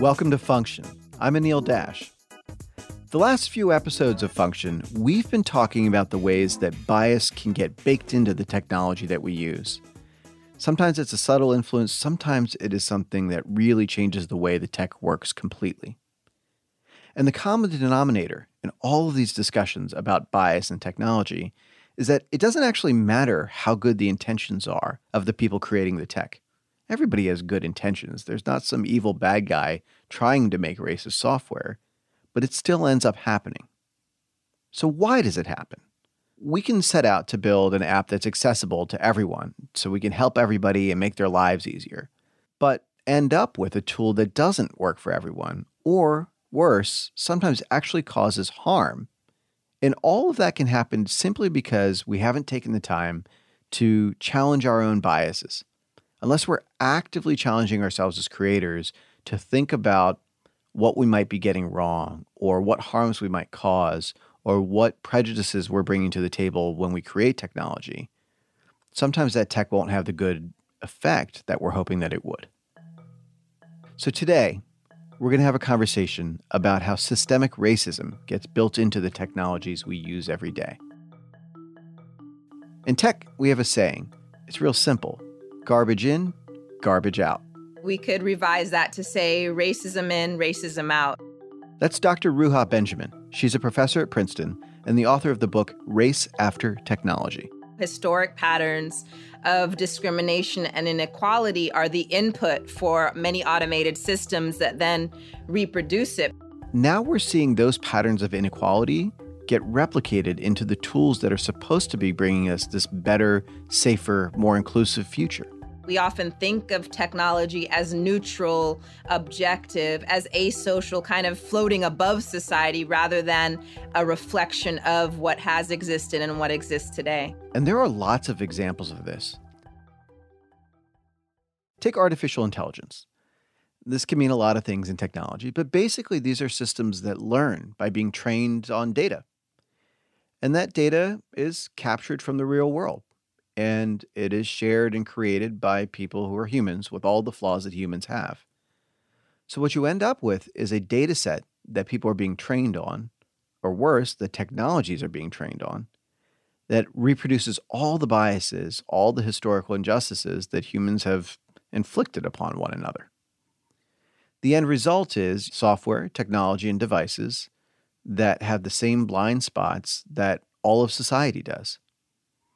Welcome to Function. I'm Anil Dash. The last few episodes of Function, we've been talking about the ways that bias can get baked into the technology that we use. Sometimes it's a subtle influence, sometimes it is something that really changes the way the tech works completely. And the common denominator in all of these discussions about bias and technology is that it doesn't actually matter how good the intentions are of the people creating the tech. Everybody has good intentions. There's not some evil bad guy trying to make racist software, but it still ends up happening. So, why does it happen? We can set out to build an app that's accessible to everyone so we can help everybody and make their lives easier, but end up with a tool that doesn't work for everyone, or worse, sometimes actually causes harm. And all of that can happen simply because we haven't taken the time to challenge our own biases. Unless we're actively challenging ourselves as creators to think about what we might be getting wrong or what harms we might cause or what prejudices we're bringing to the table when we create technology, sometimes that tech won't have the good effect that we're hoping that it would. So today, we're going to have a conversation about how systemic racism gets built into the technologies we use every day. In tech, we have a saying it's real simple garbage in, garbage out. We could revise that to say racism in, racism out. That's Dr. Ruha Benjamin. She's a professor at Princeton and the author of the book Race After Technology historic patterns of discrimination and inequality are the input for many automated systems that then reproduce it. Now we're seeing those patterns of inequality get replicated into the tools that are supposed to be bringing us this better, safer, more inclusive future. We often think of technology as neutral, objective, as asocial, kind of floating above society rather than a reflection of what has existed and what exists today. And there are lots of examples of this. Take artificial intelligence. This can mean a lot of things in technology, but basically, these are systems that learn by being trained on data. And that data is captured from the real world and it is shared and created by people who are humans with all the flaws that humans have. So, what you end up with is a data set that people are being trained on, or worse, the technologies are being trained on, that reproduces all the biases, all the historical injustices that humans have inflicted upon one another. The end result is software, technology, and devices that have the same blind spots that all of society does.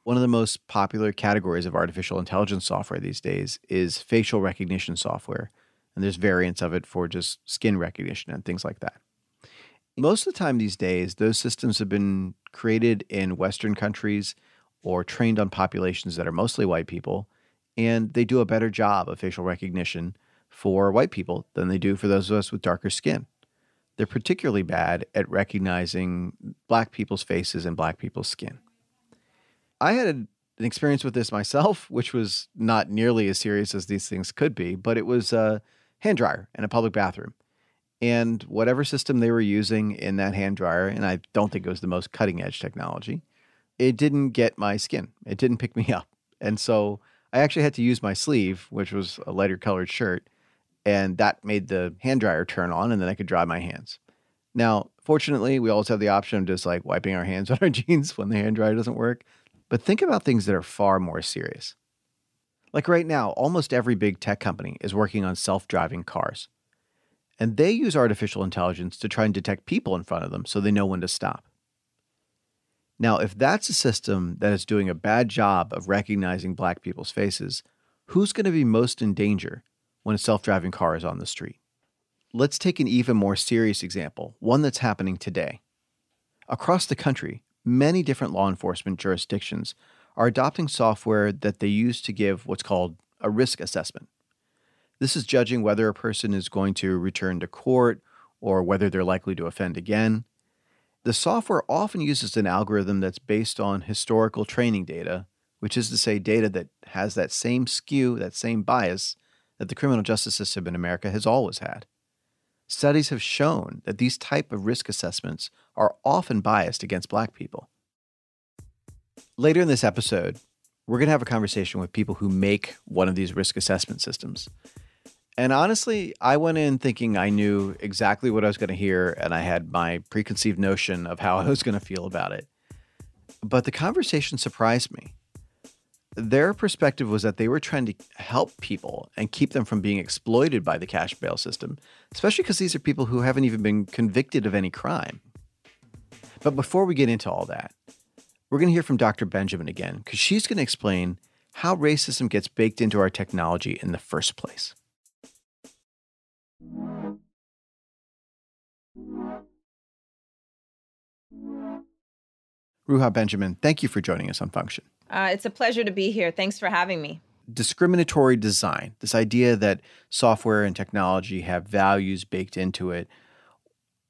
One of the most popular categories of artificial intelligence software these days is facial recognition software. And there's variants of it for just skin recognition and things like that. Most of the time these days, those systems have been created in Western countries or trained on populations that are mostly white people. And they do a better job of facial recognition for white people than they do for those of us with darker skin. They're particularly bad at recognizing black people's faces and black people's skin. I had an experience with this myself, which was not nearly as serious as these things could be, but it was a hand dryer in a public bathroom. And whatever system they were using in that hand dryer, and I don't think it was the most cutting edge technology, it didn't get my skin. It didn't pick me up. And so I actually had to use my sleeve, which was a lighter colored shirt, and that made the hand dryer turn on, and then I could dry my hands. Now, fortunately, we always have the option of just like wiping our hands on our jeans when the hand dryer doesn't work. But think about things that are far more serious. Like right now, almost every big tech company is working on self driving cars. And they use artificial intelligence to try and detect people in front of them so they know when to stop. Now, if that's a system that is doing a bad job of recognizing black people's faces, who's going to be most in danger when a self driving car is on the street? Let's take an even more serious example, one that's happening today. Across the country, many different law enforcement jurisdictions are adopting software that they use to give what's called a risk assessment. This is judging whether a person is going to return to court or whether they're likely to offend again. The software often uses an algorithm that's based on historical training data, which is to say, data that has that same skew, that same bias that the criminal justice system in America has always had. Studies have shown that these type of risk assessments are often biased against black people. Later in this episode, we're going to have a conversation with people who make one of these risk assessment systems. And honestly, I went in thinking I knew exactly what I was going to hear and I had my preconceived notion of how I was going to feel about it. But the conversation surprised me. Their perspective was that they were trying to help people and keep them from being exploited by the cash bail system, especially because these are people who haven't even been convicted of any crime. But before we get into all that, we're going to hear from Dr. Benjamin again because she's going to explain how racism gets baked into our technology in the first place. Ruha Benjamin, thank you for joining us on Function. Uh, it's a pleasure to be here. Thanks for having me. Discriminatory design, this idea that software and technology have values baked into it.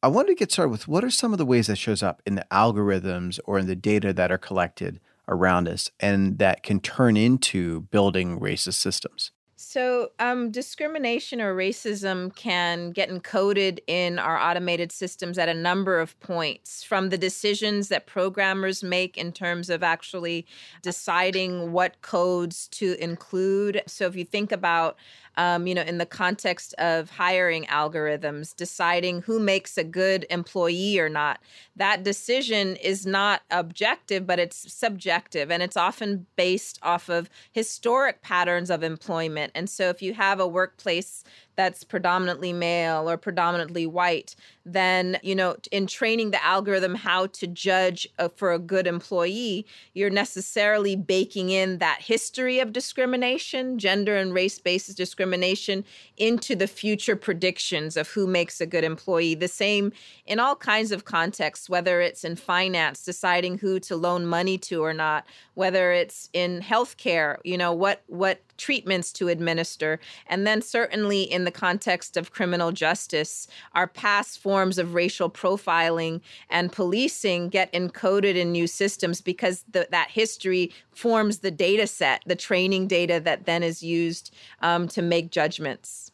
I wanted to get started with what are some of the ways that shows up in the algorithms or in the data that are collected around us and that can turn into building racist systems? So, um, discrimination or racism can get encoded in our automated systems at a number of points from the decisions that programmers make in terms of actually deciding what codes to include. So, if you think about um, you know, in the context of hiring algorithms, deciding who makes a good employee or not. That decision is not objective, but it's subjective, and it's often based off of historic patterns of employment. And so, if you have a workplace that's predominantly male or predominantly white, then, you know, in training the algorithm how to judge a, for a good employee, you're necessarily baking in that history of discrimination, gender and race based discrimination, into the future predictions of who makes a good employee. The same in all kinds of contexts, whether it's in finance, deciding who to loan money to or not, whether it's in healthcare, you know, what, what treatments to administer. And then, certainly, in the context of criminal justice, our past forms of racial profiling and policing get encoded in new systems because the, that history forms the data set, the training data that then is used um, to make judgments.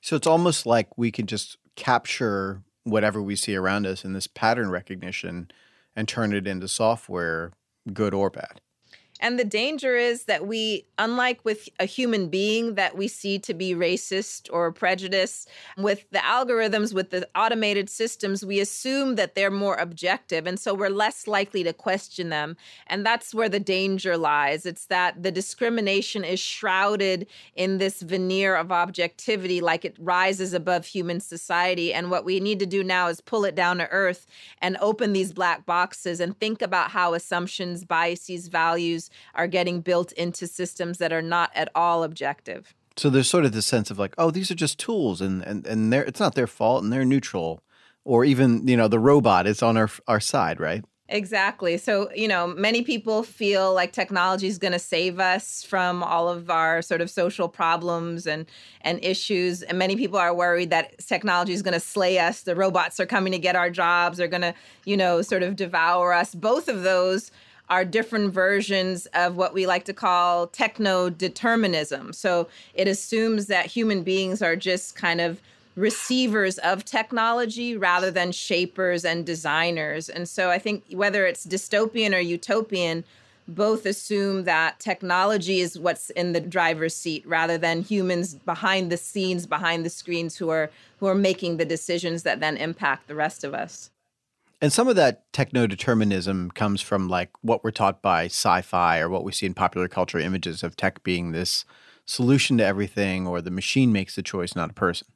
So it's almost like we can just capture whatever we see around us in this pattern recognition and turn it into software, good or bad. And the danger is that we, unlike with a human being that we see to be racist or prejudiced, with the algorithms, with the automated systems, we assume that they're more objective. And so we're less likely to question them. And that's where the danger lies. It's that the discrimination is shrouded in this veneer of objectivity, like it rises above human society. And what we need to do now is pull it down to earth and open these black boxes and think about how assumptions, biases, values, are getting built into systems that are not at all objective. So there's sort of this sense of like, oh, these are just tools, and and and they're it's not their fault, and they're neutral, or even you know the robot is on our our side, right? Exactly. So, you know, many people feel like technology is going to save us from all of our sort of social problems and and issues, and many people are worried that technology is going to slay us. The robots are coming to get our jobs. They're going to, you know, sort of devour us. Both of those are different versions of what we like to call techno determinism. So it assumes that human beings are just kind of receivers of technology rather than shapers and designers. And so I think whether it's dystopian or utopian, both assume that technology is what's in the driver's seat rather than humans behind the scenes behind the screens who are who are making the decisions that then impact the rest of us and some of that techno determinism comes from like what we're taught by sci-fi or what we see in popular culture images of tech being this solution to everything or the machine makes the choice, not a person.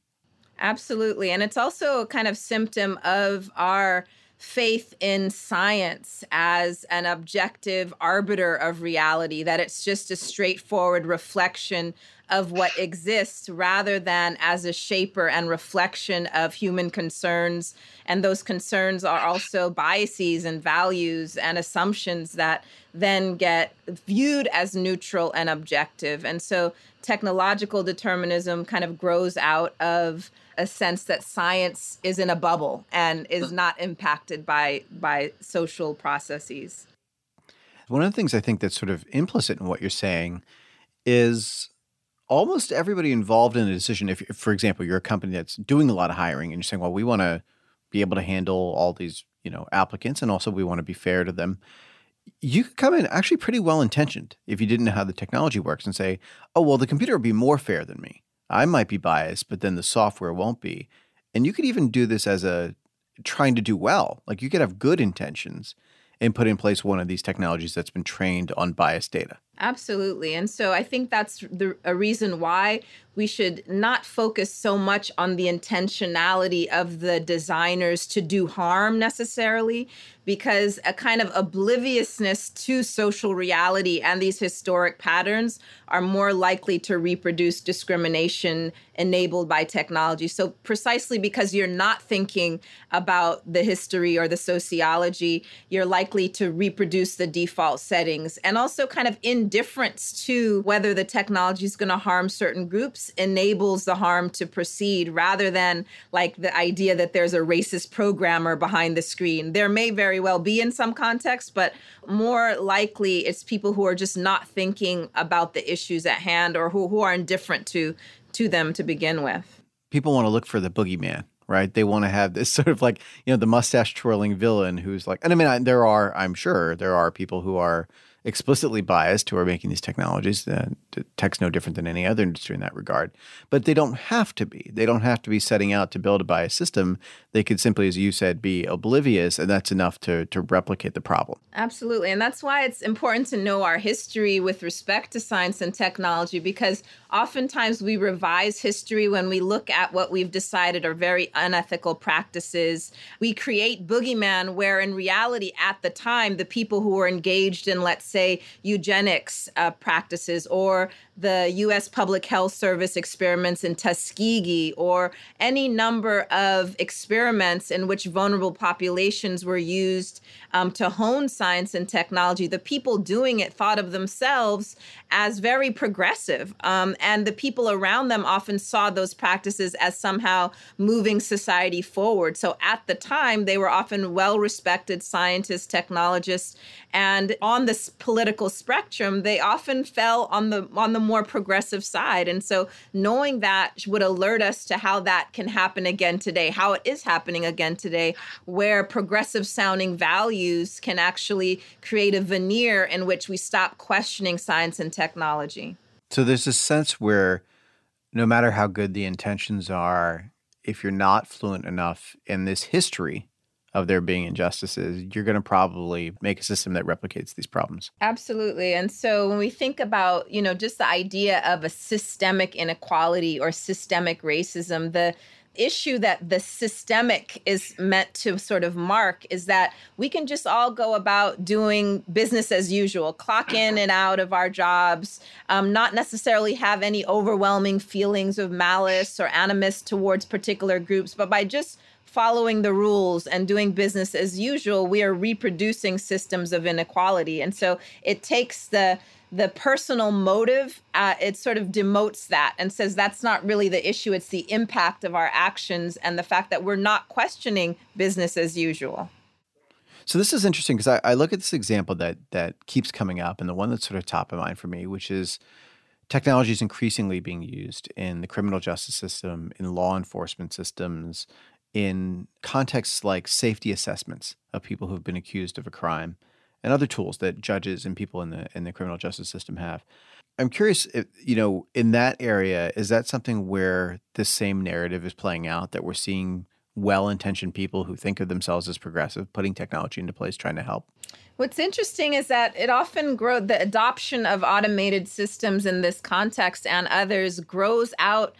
Absolutely. And it's also a kind of symptom of our faith in science as an objective arbiter of reality, that it's just a straightforward reflection of what exists rather than as a shaper and reflection of human concerns. And those concerns are also biases and values and assumptions that then get viewed as neutral and objective. And so technological determinism kind of grows out of a sense that science is in a bubble and is not impacted by by social processes. One of the things I think that's sort of implicit in what you're saying is almost everybody involved in a decision if, if, for example you're a company that's doing a lot of hiring and you're saying well we want to be able to handle all these you know applicants and also we want to be fair to them you could come in actually pretty well intentioned if you didn't know how the technology works and say oh well the computer would be more fair than me I might be biased, but then the software won't be. And you could even do this as a trying to do well. Like you could have good intentions and put in place one of these technologies that's been trained on biased data. Absolutely. And so I think that's the, a reason why we should not focus so much on the intentionality of the designers to do harm necessarily, because a kind of obliviousness to social reality and these historic patterns are more likely to reproduce discrimination enabled by technology. So, precisely because you're not thinking about the history or the sociology, you're likely to reproduce the default settings and also kind of indifference to whether the technology is going to harm certain groups enables the harm to proceed rather than like the idea that there's a racist programmer behind the screen. There may very well be in some contexts, but more likely it's people who are just not thinking about the issues at hand or who, who are indifferent to to them to begin with. People want to look for the boogeyman right? They want to have this sort of like, you know, the mustache twirling villain who's like, and I mean, I, there are, I'm sure there are people who are explicitly biased who are making these technologies. Uh, tech's no different than any other industry in that regard. But they don't have to be. They don't have to be setting out to build a biased system. They could simply, as you said, be oblivious, and that's enough to to replicate the problem. Absolutely, and that's why it's important to know our history with respect to science and technology because oftentimes we revise history when we look at what we've decided are very unethical practices. We create boogeyman where in reality at the time the people who were engaged in let's say eugenics uh, practices or the US Public Health Service experiments in Tuskegee or any number of experiments in which vulnerable populations were used um, to hone science and technology, the people doing it thought of themselves as very progressive. Um, and the people around them often saw those practices as somehow moving society forward. So at the time, they were often well respected scientists, technologists, and on this political spectrum, they often fell on the on the more progressive side. And so knowing that would alert us to how that can happen again today, how it is happening again today, where progressive sounding values can actually create a veneer in which we stop questioning science and technology. So there's a sense where no matter how good the intentions are, if you're not fluent enough in this history of there being injustices, you're going to probably make a system that replicates these problems. Absolutely. And so when we think about, you know, just the idea of a systemic inequality or systemic racism, the issue that the systemic is meant to sort of mark is that we can just all go about doing business as usual, clock in and out of our jobs, um, not necessarily have any overwhelming feelings of malice or animus towards particular groups, but by just following the rules and doing business as usual, we are reproducing systems of inequality. And so it takes the the personal motive, uh, it sort of demotes that and says that's not really the issue. It's the impact of our actions and the fact that we're not questioning business as usual. So this is interesting because I, I, look at this example that that keeps coming up, and the one that's sort of top of mind for me, which is technology is increasingly being used in the criminal justice system, in law enforcement systems, in contexts like safety assessments of people who've been accused of a crime and other tools that judges and people in the in the criminal justice system have. I'm curious if, you know, in that area, is that something where the same narrative is playing out that we're seeing well-intentioned people who think of themselves as progressive putting technology into place trying to help? What's interesting is that it often grows the adoption of automated systems in this context and others grows out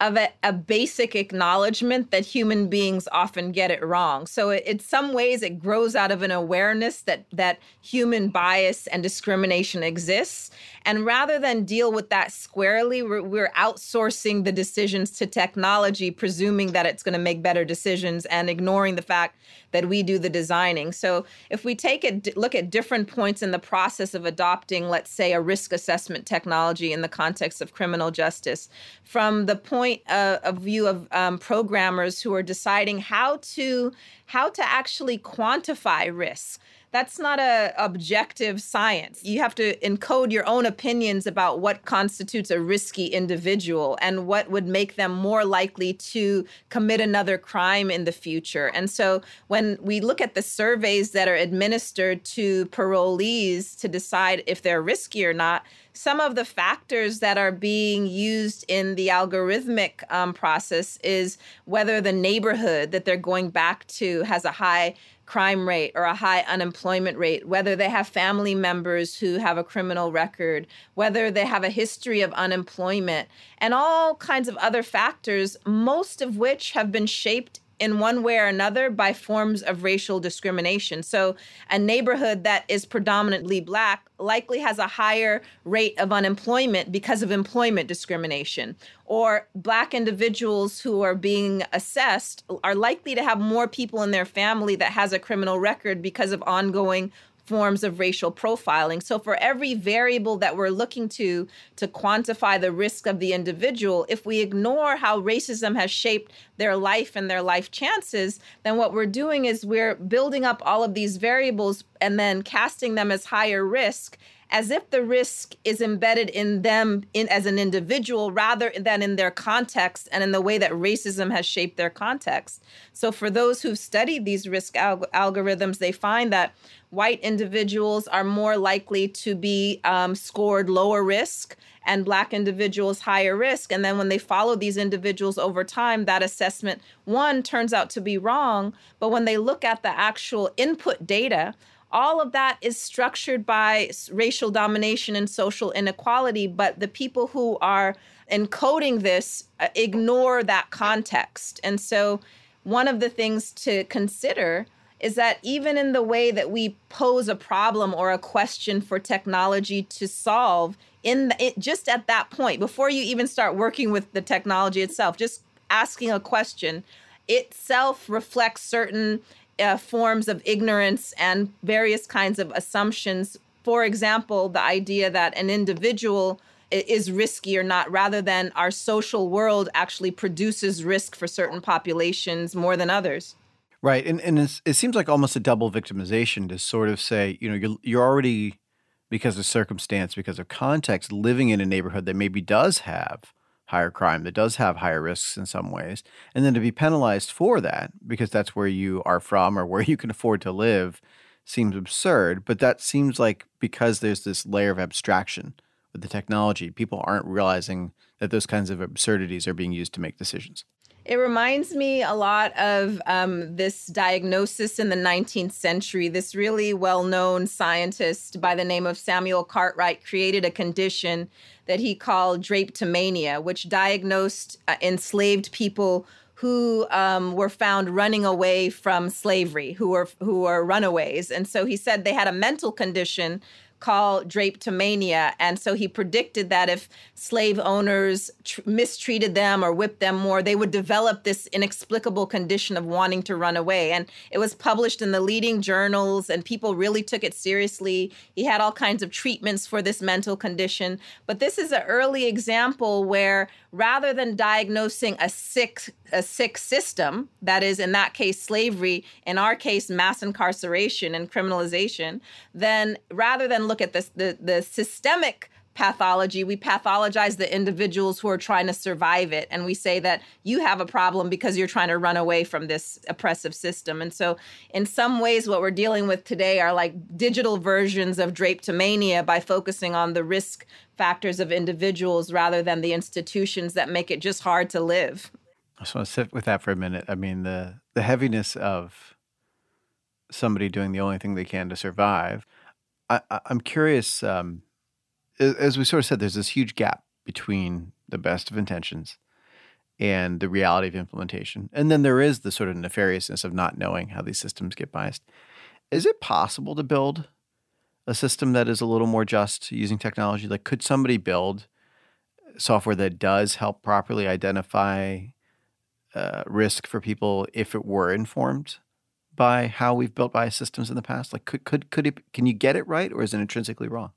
of a, a, basic acknowledgement that human beings often get it wrong. So it, in some ways, it grows out of an awareness that that human bias and discrimination exists. And rather than deal with that squarely, we're, we're outsourcing the decisions to technology, presuming that it's going to make better decisions and ignoring the fact that we do the designing. So if we take a look at different points in the process of adopting, let's say, a risk assessment technology in the context of criminal justice, from the point uh, of view of um, programmers who are deciding how to how to actually quantify risk that's not a objective science. You have to encode your own opinions about what constitutes a risky individual and what would make them more likely to commit another crime in the future. And so when we look at the surveys that are administered to parolees to decide if they're risky or not, some of the factors that are being used in the algorithmic um, process is whether the neighborhood that they're going back to has a high crime rate or a high unemployment rate, whether they have family members who have a criminal record, whether they have a history of unemployment, and all kinds of other factors, most of which have been shaped in one way or another by forms of racial discrimination. So, a neighborhood that is predominantly black likely has a higher rate of unemployment because of employment discrimination. Or, black individuals who are being assessed are likely to have more people in their family that has a criminal record because of ongoing forms of racial profiling. So, for every variable that we're looking to to quantify the risk of the individual, if we ignore how racism has shaped their life and their life chances, then what we're doing is we're building up all of these variables and then casting them as higher risk as if the risk is embedded in them in as an individual rather than in their context and in the way that racism has shaped their context. So for those who've studied these risk alg- algorithms, they find that white individuals are more likely to be um, scored lower risk and black individuals higher risk and then when they follow these individuals over time that assessment one turns out to be wrong but when they look at the actual input data all of that is structured by racial domination and social inequality but the people who are encoding this uh, ignore that context. And so one of the things to consider is that even in the way that we pose a problem or a question for technology to solve in the, it, just at that point before you even start working with the technology itself just asking a question itself reflects certain uh, forms of ignorance and various kinds of assumptions. For example the idea that an individual is risky or not rather than our social world actually produces risk for certain populations more than others. Right, and and it seems like almost a double victimization to sort of say, you know, you're you're already because of circumstance, because of context, living in a neighborhood that maybe does have higher crime, that does have higher risks in some ways, and then to be penalized for that because that's where you are from or where you can afford to live seems absurd. But that seems like because there's this layer of abstraction with the technology, people aren't realizing that those kinds of absurdities are being used to make decisions. It reminds me a lot of um, this diagnosis in the 19th century. This really well known scientist by the name of Samuel Cartwright created a condition that he called drapetomania, which diagnosed uh, enslaved people who um, were found running away from slavery, who were who were runaways, and so he said they had a mental condition called drapetomania. And so he predicted that if slave owners tr- mistreated them or whipped them more, they would develop this inexplicable condition of wanting to run away. And it was published in the leading journals, and people really took it seriously. He had all kinds of treatments for this mental condition. But this is an early example where rather than diagnosing a sick a sick system that is in that case slavery in our case mass incarceration and criminalization then rather than look at this the, the systemic pathology we pathologize the individuals who are trying to survive it and we say that you have a problem because you're trying to run away from this oppressive system and so in some ways what we're dealing with today are like digital versions of drapetomania by focusing on the risk factors of individuals rather than the institutions that make it just hard to live I just want to sit with that for a minute. I mean, the the heaviness of somebody doing the only thing they can to survive. I, am curious. Um, as we sort of said, there's this huge gap between the best of intentions and the reality of implementation, and then there is the sort of nefariousness of not knowing how these systems get biased. Is it possible to build a system that is a little more just using technology? Like, could somebody build software that does help properly identify uh, risk for people if it were informed by how we've built bias systems in the past? Like, could could could it? Can you get it right, or is it intrinsically wrong?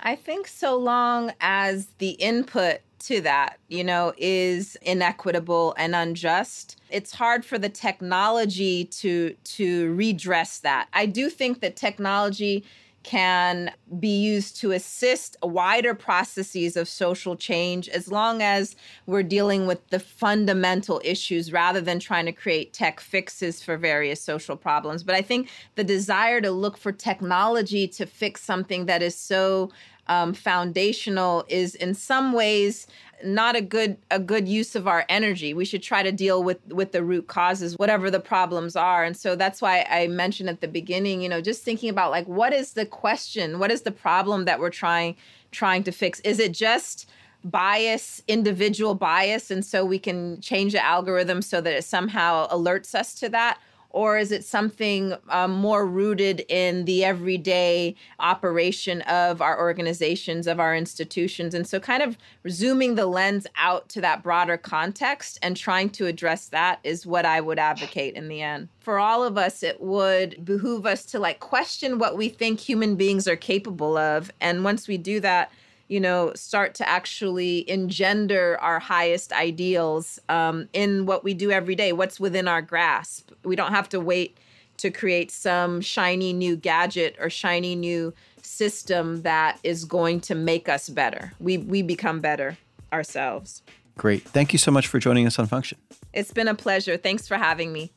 I think so long as the input to that, you know, is inequitable and unjust. It's hard for the technology to to redress that. I do think that technology can be used to assist wider processes of social change as long as we're dealing with the fundamental issues rather than trying to create tech fixes for various social problems. But I think the desire to look for technology to fix something that is so um, foundational is in some ways not a good a good use of our energy. We should try to deal with with the root causes, whatever the problems are. And so that's why I mentioned at the beginning, you know, just thinking about like what is the question, what is the problem that we're trying trying to fix? Is it just bias, individual bias, and so we can change the algorithm so that it somehow alerts us to that? Or is it something um, more rooted in the everyday operation of our organizations, of our institutions? And so, kind of zooming the lens out to that broader context and trying to address that is what I would advocate in the end. For all of us, it would behoove us to like question what we think human beings are capable of. And once we do that, you know, start to actually engender our highest ideals um, in what we do every day, what's within our grasp. We don't have to wait to create some shiny new gadget or shiny new system that is going to make us better. We, we become better ourselves. Great. Thank you so much for joining us on Function. It's been a pleasure. Thanks for having me.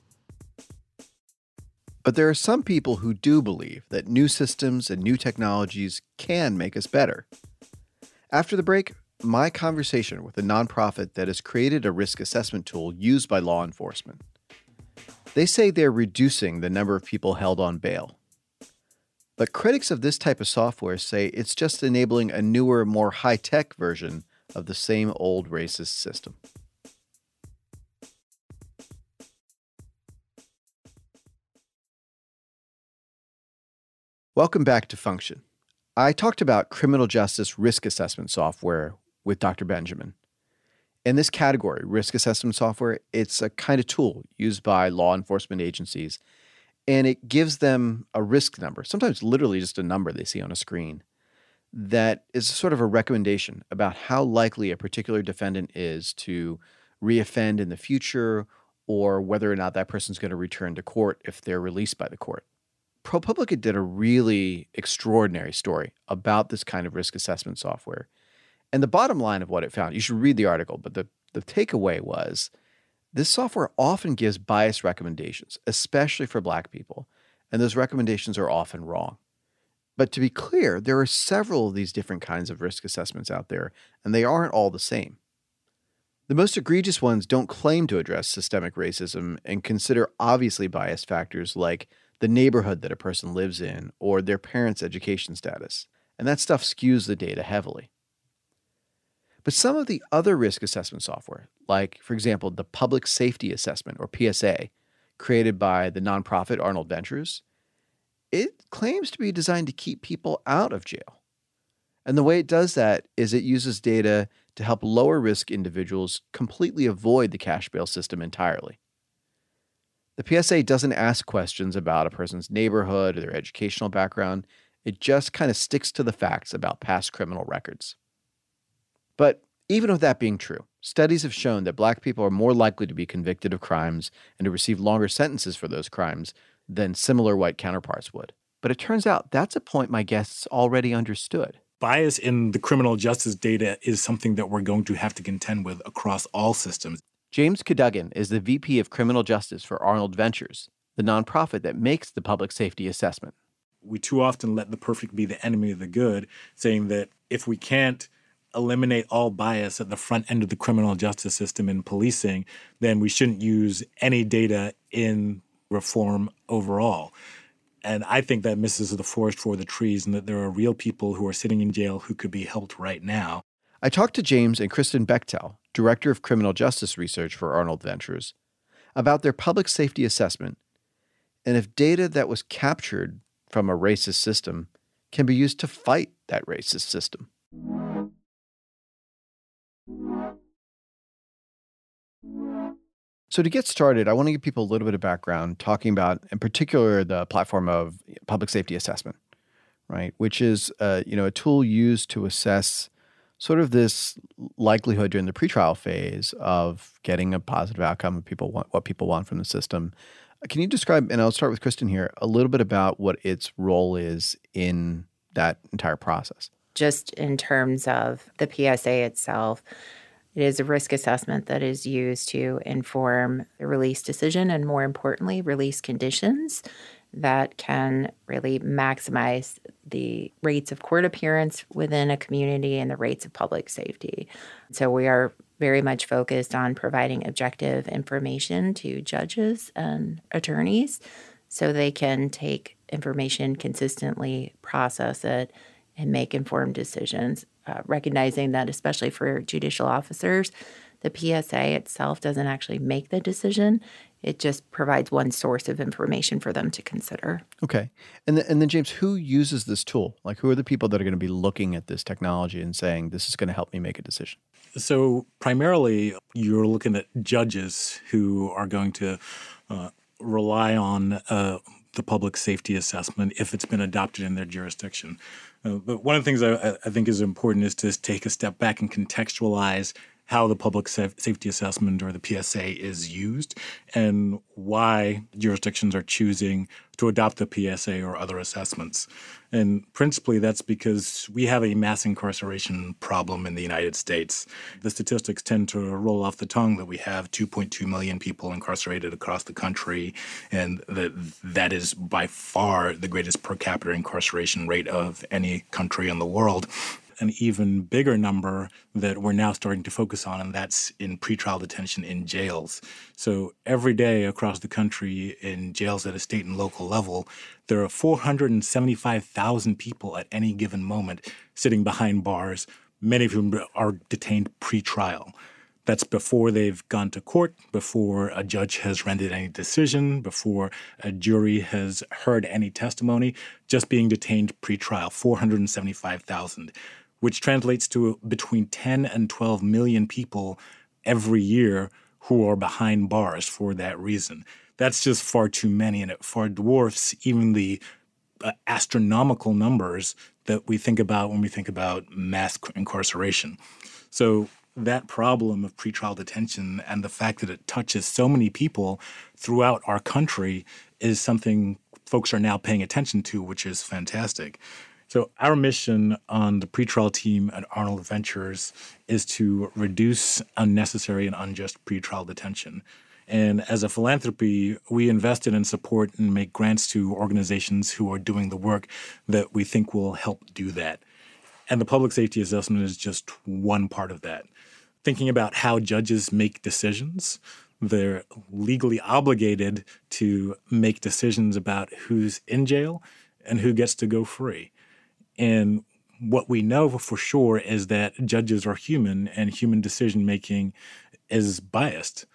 But there are some people who do believe that new systems and new technologies can make us better. After the break, my conversation with a nonprofit that has created a risk assessment tool used by law enforcement. They say they're reducing the number of people held on bail. But critics of this type of software say it's just enabling a newer, more high tech version of the same old racist system. Welcome back to Function. I talked about criminal justice risk assessment software with Dr. Benjamin. In this category, risk assessment software, it's a kind of tool used by law enforcement agencies, and it gives them a risk number, sometimes literally just a number they see on a screen, that is sort of a recommendation about how likely a particular defendant is to reoffend in the future or whether or not that person's going to return to court if they're released by the court. ProPublica did a really extraordinary story about this kind of risk assessment software. And the bottom line of what it found, you should read the article, but the, the takeaway was this software often gives biased recommendations, especially for Black people. And those recommendations are often wrong. But to be clear, there are several of these different kinds of risk assessments out there, and they aren't all the same. The most egregious ones don't claim to address systemic racism and consider obviously biased factors like the neighborhood that a person lives in, or their parents' education status. And that stuff skews the data heavily. But some of the other risk assessment software, like, for example, the Public Safety Assessment, or PSA, created by the nonprofit Arnold Ventures, it claims to be designed to keep people out of jail. And the way it does that is it uses data to help lower risk individuals completely avoid the cash bail system entirely. The PSA doesn't ask questions about a person's neighborhood or their educational background. It just kind of sticks to the facts about past criminal records. But even with that being true, studies have shown that black people are more likely to be convicted of crimes and to receive longer sentences for those crimes than similar white counterparts would. But it turns out that's a point my guests already understood. Bias in the criminal justice data is something that we're going to have to contend with across all systems. James Cadogan is the VP of Criminal Justice for Arnold Ventures, the nonprofit that makes the public safety assessment. We too often let the perfect be the enemy of the good, saying that if we can't eliminate all bias at the front end of the criminal justice system in policing, then we shouldn't use any data in reform overall. And I think that misses the forest for the trees, and that there are real people who are sitting in jail who could be helped right now. I talked to James and Kristin Bechtel, Director of Criminal Justice Research for Arnold Ventures, about their public safety assessment and if data that was captured from a racist system can be used to fight that racist system. So, to get started, I want to give people a little bit of background talking about, in particular, the platform of public safety assessment, right? Which is, uh, you know, a tool used to assess sort of this likelihood during the pretrial phase of getting a positive outcome of people want what people want from the system. Can you describe, and I'll start with Kristin here, a little bit about what its role is in that entire process? Just in terms of the PSA itself, it is a risk assessment that is used to inform the release decision and, more importantly, release conditions that can really maximize the rates of court appearance within a community and the rates of public safety. So, we are very much focused on providing objective information to judges and attorneys so they can take information consistently, process it, and make informed decisions uh, recognizing that, especially for judicial officers, the PSA itself doesn't actually make the decision. It just provides one source of information for them to consider. Okay. And, the, and then, James, who uses this tool? Like, who are the people that are going to be looking at this technology and saying, this is going to help me make a decision? So, primarily, you're looking at judges who are going to uh, rely on uh, the public safety assessment if it's been adopted in their jurisdiction. Uh, but one of the things I, I, think is important is to take a step back and contextualize how the public safety assessment or the PSA is used and why jurisdictions are choosing to adopt the PSA or other assessments. And principally, that's because we have a mass incarceration problem in the United States. The statistics tend to roll off the tongue that we have 2.2 million people incarcerated across the country, and that that is by far the greatest per capita incarceration rate of any country in the world an even bigger number that we're now starting to focus on, and that's in pretrial detention in jails. So every day across the country in jails at a state and local level, there are 475,000 people at any given moment sitting behind bars, many of whom are detained pretrial. That's before they've gone to court, before a judge has rendered any decision, before a jury has heard any testimony, just being detained pretrial, 475,000 which translates to between 10 and 12 million people every year who are behind bars for that reason. That's just far too many, and it far dwarfs even the uh, astronomical numbers that we think about when we think about mass incarceration. So, that problem of pretrial detention and the fact that it touches so many people throughout our country is something folks are now paying attention to, which is fantastic. So, our mission on the pretrial team at Arnold Ventures is to reduce unnecessary and unjust pretrial detention. And as a philanthropy, we invest in and support and make grants to organizations who are doing the work that we think will help do that. And the public safety assessment is just one part of that. Thinking about how judges make decisions, they're legally obligated to make decisions about who's in jail and who gets to go free. And what we know for sure is that judges are human and human decision making is biased.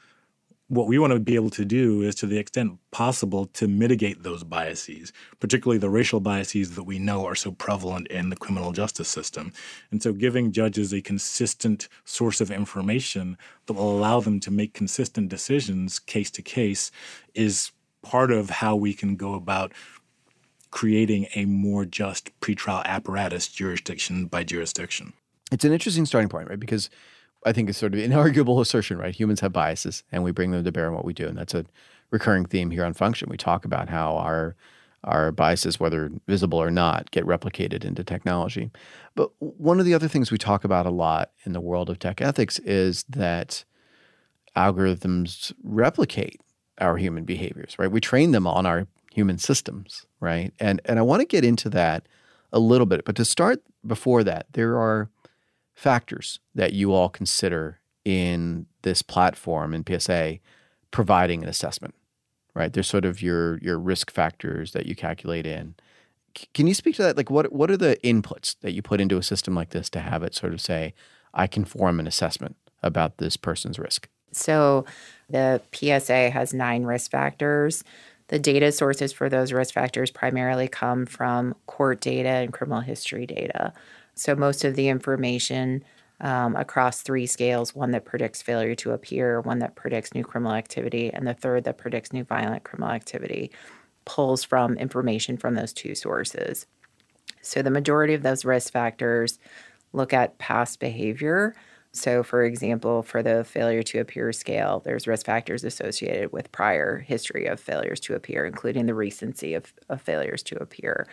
What we want to be able to do is, to the extent possible, to mitigate those biases, particularly the racial biases that we know are so prevalent in the criminal justice system. And so, giving judges a consistent source of information that will allow them to make consistent decisions case to case is part of how we can go about creating a more just pretrial apparatus jurisdiction by jurisdiction. It's an interesting starting point, right? Because I think it's sort of an inarguable assertion, right? Humans have biases and we bring them to bear on what we do. And that's a recurring theme here on Function. We talk about how our our biases, whether visible or not, get replicated into technology. But one of the other things we talk about a lot in the world of tech ethics is that algorithms replicate our human behaviors, right? We train them on our human systems, right? And and I want to get into that a little bit, but to start before that, there are factors that you all consider in this platform in PSA providing an assessment, right? There's sort of your your risk factors that you calculate in. Can you speak to that? Like, what what are the inputs that you put into a system like this to have it sort of say, I can form an assessment about this person's risk? So, the PSA has nine risk factors. The data sources for those risk factors primarily come from court data and criminal history data. So, most of the information um, across three scales one that predicts failure to appear, one that predicts new criminal activity, and the third that predicts new violent criminal activity pulls from information from those two sources. So, the majority of those risk factors look at past behavior. So, for example, for the failure to appear scale, there's risk factors associated with prior history of failures to appear, including the recency of, of failures to appear.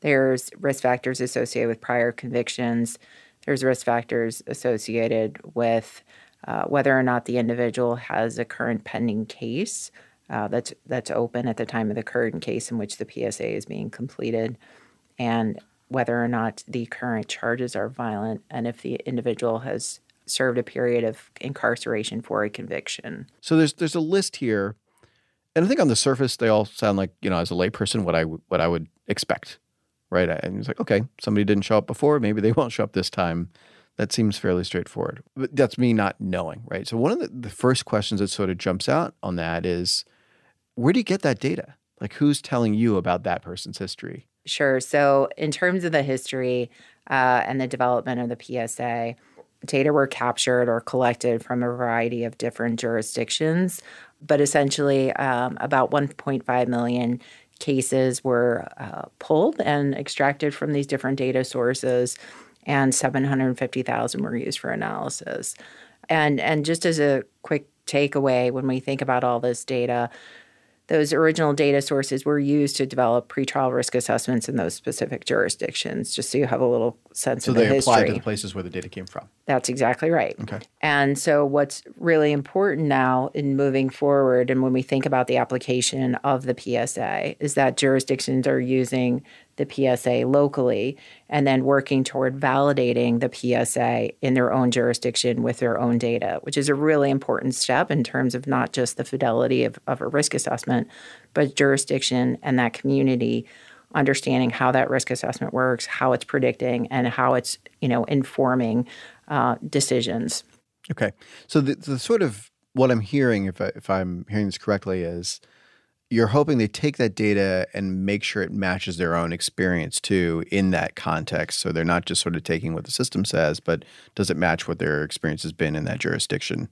There's risk factors associated with prior convictions. There's risk factors associated with uh, whether or not the individual has a current pending case uh, that's that's open at the time of the current case in which the PSA is being completed, and whether or not the current charges are violent, and if the individual has served a period of incarceration for a conviction. So there's there's a list here, and I think on the surface they all sound like you know as a layperson what I what I would expect, right? And it's like okay, somebody didn't show up before, maybe they won't show up this time. That seems fairly straightforward. But that's me not knowing, right? So one of the, the first questions that sort of jumps out on that is, where do you get that data? Like who's telling you about that person's history? Sure. So in terms of the history uh, and the development of the PSA, data were captured or collected from a variety of different jurisdictions, but essentially um, about 1.5 million cases were uh, pulled and extracted from these different data sources and 750,000 were used for analysis. And and just as a quick takeaway when we think about all this data, those original data sources were used to develop pretrial risk assessments in those specific jurisdictions, just so you have a little sense so of the history. So they apply to the places where the data came from. That's exactly right. Okay. And so, what's really important now in moving forward, and when we think about the application of the PSA, is that jurisdictions are using the PSA locally and then working toward validating the PSA in their own jurisdiction with their own data, which is a really important step in terms of not just the fidelity of, of a risk assessment, but jurisdiction and that community understanding how that risk assessment works, how it's predicting, and how it's you know informing uh, decisions. Okay, so the, the sort of what I'm hearing, if I, if I'm hearing this correctly, is you're hoping they take that data and make sure it matches their own experience too in that context. So they're not just sort of taking what the system says, but does it match what their experience has been in that jurisdiction?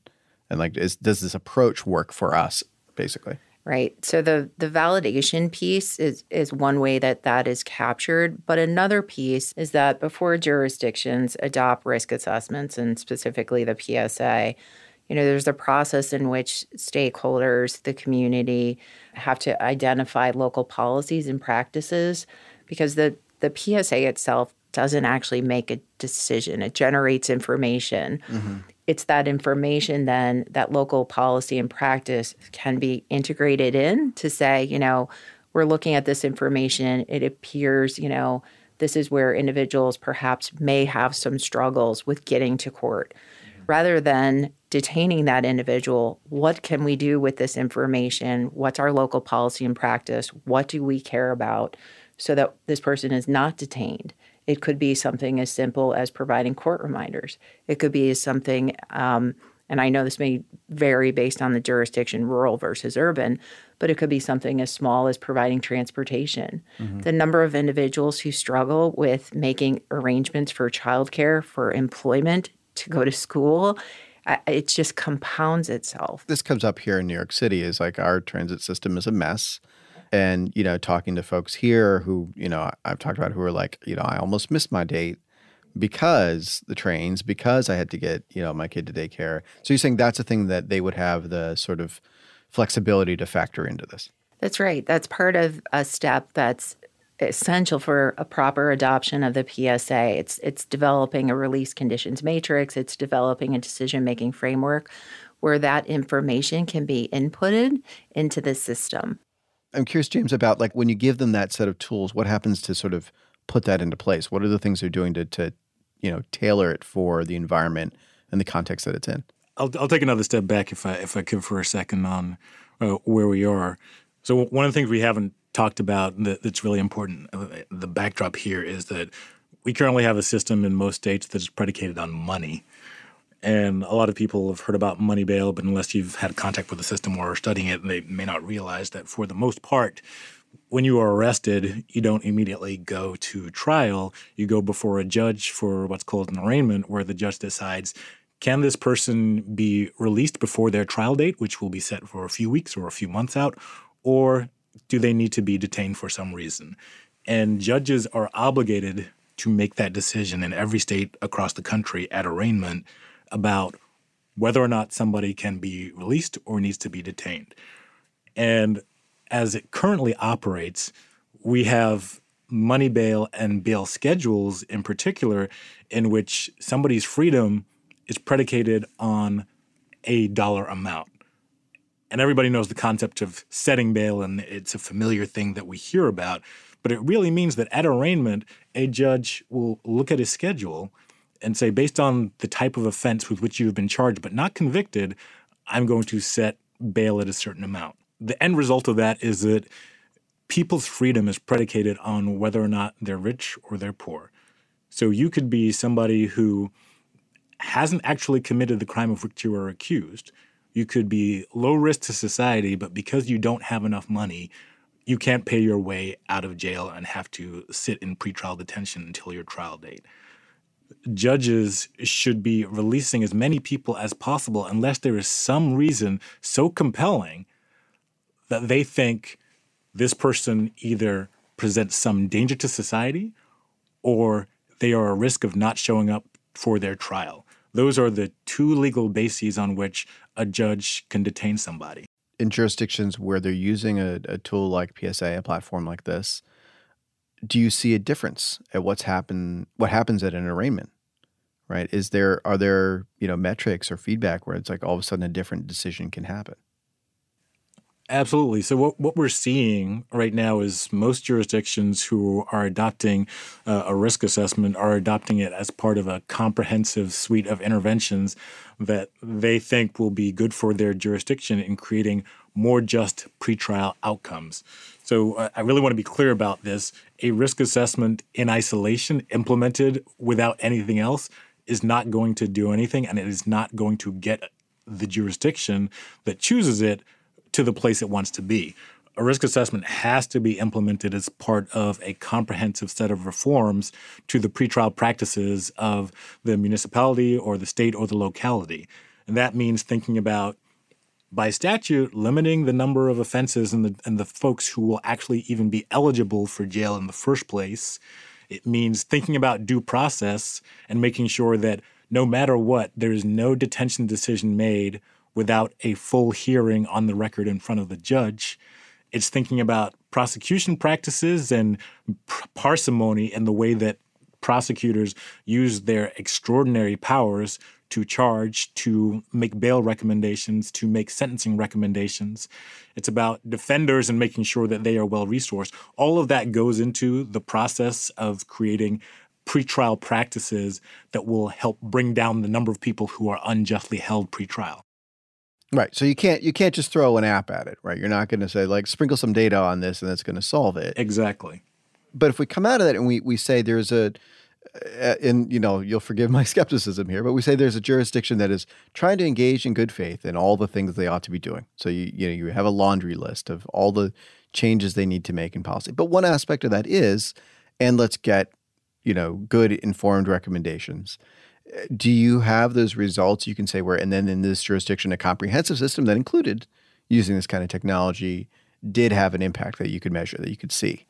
And like, is, does this approach work for us, basically? Right. So the the validation piece is is one way that that is captured, but another piece is that before jurisdictions adopt risk assessments and specifically the PSA, you know, there's a process in which stakeholders, the community, have to identify local policies and practices because the the PSA itself doesn't actually make a decision. It generates information. Mm-hmm it's that information then that local policy and practice can be integrated in to say, you know, we're looking at this information. It appears, you know, this is where individuals perhaps may have some struggles with getting to court. Rather than detaining that individual, what can we do with this information? What's our local policy and practice? What do we care about so that this person is not detained? It could be something as simple as providing court reminders. It could be something, um, and I know this may vary based on the jurisdiction, rural versus urban, but it could be something as small as providing transportation. Mm-hmm. The number of individuals who struggle with making arrangements for childcare, for employment, to go to school, it just compounds itself. This comes up here in New York City is like our transit system is a mess. And you know talking to folks here who you know i've talked about who are like you know i almost missed my date because the trains because i had to get you know my kid to daycare. So you're saying that's a thing that they would have the sort of flexibility to factor into this? That's right. That's part of a step that's essential for a proper adoption of the PSA it's it's developing a release conditions matrix it's developing a decision making framework where that information can be inputted into the system I'm curious, James, about like when you give them that set of tools, what happens to sort of put that into place? What are the things they're doing to, to you know, tailor it for the environment and the context that it's in? I'll, I'll take another step back if I if I could for a second on uh, where we are. So one of the things we haven't talked about that, that's really important, uh, the backdrop here is that we currently have a system in most states that is predicated on money. And a lot of people have heard about money bail, but unless you've had contact with the system or are studying it, they may not realize that for the most part, when you are arrested, you don't immediately go to trial. You go before a judge for what's called an arraignment, where the judge decides can this person be released before their trial date, which will be set for a few weeks or a few months out, or do they need to be detained for some reason? And judges are obligated to make that decision in every state across the country at arraignment about whether or not somebody can be released or needs to be detained. And as it currently operates, we have money bail and bail schedules in particular, in which somebody's freedom is predicated on a dollar amount. And everybody knows the concept of setting bail, and it's a familiar thing that we hear about. But it really means that at arraignment, a judge will look at his schedule and say, based on the type of offense with which you've been charged but not convicted, I'm going to set bail at a certain amount. The end result of that is that people's freedom is predicated on whether or not they're rich or they're poor. So you could be somebody who hasn't actually committed the crime of which you are accused. You could be low risk to society, but because you don't have enough money, you can't pay your way out of jail and have to sit in pretrial detention until your trial date. Judges should be releasing as many people as possible unless there is some reason so compelling that they think this person either presents some danger to society or they are a risk of not showing up for their trial. Those are the two legal bases on which a judge can detain somebody. In jurisdictions where they're using a, a tool like PSA, a platform like this, do you see a difference at what's happened what happens at an arraignment? Right? Is there are there, you know, metrics or feedback where it's like all of a sudden a different decision can happen? Absolutely. So what, what we're seeing right now is most jurisdictions who are adopting uh, a risk assessment are adopting it as part of a comprehensive suite of interventions that they think will be good for their jurisdiction in creating more just pretrial outcomes. So uh, I really want to be clear about this. A risk assessment in isolation implemented without anything else is not going to do anything and it is not going to get the jurisdiction that chooses it to the place it wants to be. A risk assessment has to be implemented as part of a comprehensive set of reforms to the pretrial practices of the municipality or the state or the locality. And that means thinking about by statute limiting the number of offenses and the and the folks who will actually even be eligible for jail in the first place. It means thinking about due process and making sure that no matter what, there is no detention decision made without a full hearing on the record in front of the judge. It's thinking about prosecution practices and parsimony and the way that prosecutors use their extraordinary powers to charge, to make bail recommendations, to make sentencing recommendations. It's about defenders and making sure that they are well resourced. All of that goes into the process of creating pretrial practices that will help bring down the number of people who are unjustly held pretrial. Right. So you can't you can't just throw an app at it, right? You're not going to say like sprinkle some data on this and that's going to solve it. Exactly. But if we come out of that and we we say there's a and you know you'll forgive my skepticism here, but we say there's a jurisdiction that is trying to engage in good faith in all the things they ought to be doing. So you you know you have a laundry list of all the changes they need to make in policy. But one aspect of that is, and let's get you know good informed recommendations do you have those results you can say where and then in this jurisdiction a comprehensive system that included using this kind of technology did have an impact that you could measure that you could see?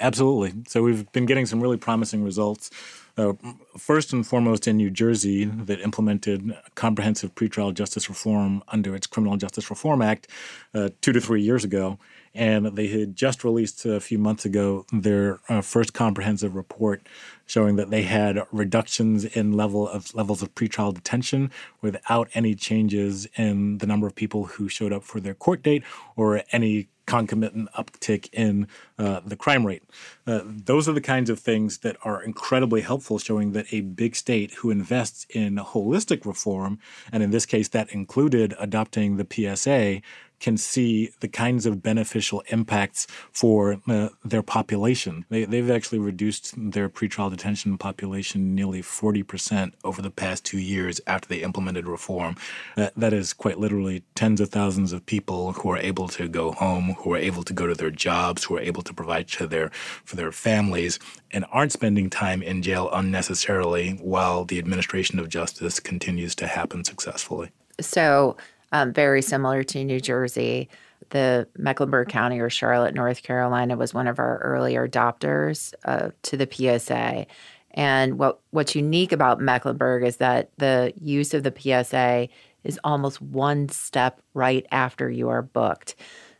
Absolutely. So we've been getting some really promising results. Uh, first and foremost in New Jersey that implemented comprehensive pretrial justice reform under its Criminal Justice Reform Act uh, two to three years ago. And they had just released a few months ago their uh, first comprehensive report showing that they had reductions in level of levels of pretrial detention without any changes in the number of people who showed up for their court date or any concomitant uptick in uh, the crime rate. Uh, those are the kinds of things that are incredibly helpful, showing that a big state who invests in holistic reform, and in this case, that included adopting the PSA, can see the kinds of beneficial impacts for uh, their population. They, have actually reduced their pretrial detention population nearly 40% over the past two years after they implemented reform. Uh, that is quite literally tens of thousands of people who are able to go home, who are able to go to their jobs, who are able to provide to their, for their families, and aren't spending time in jail unnecessarily while the administration of justice continues to happen successfully. So, um, very similar to New Jersey. The Mecklenburg County or Charlotte, North Carolina was one of our earlier adopters uh, to the PSA. And what, what's unique about Mecklenburg is that the use of the PSA is almost one step right after you are booked.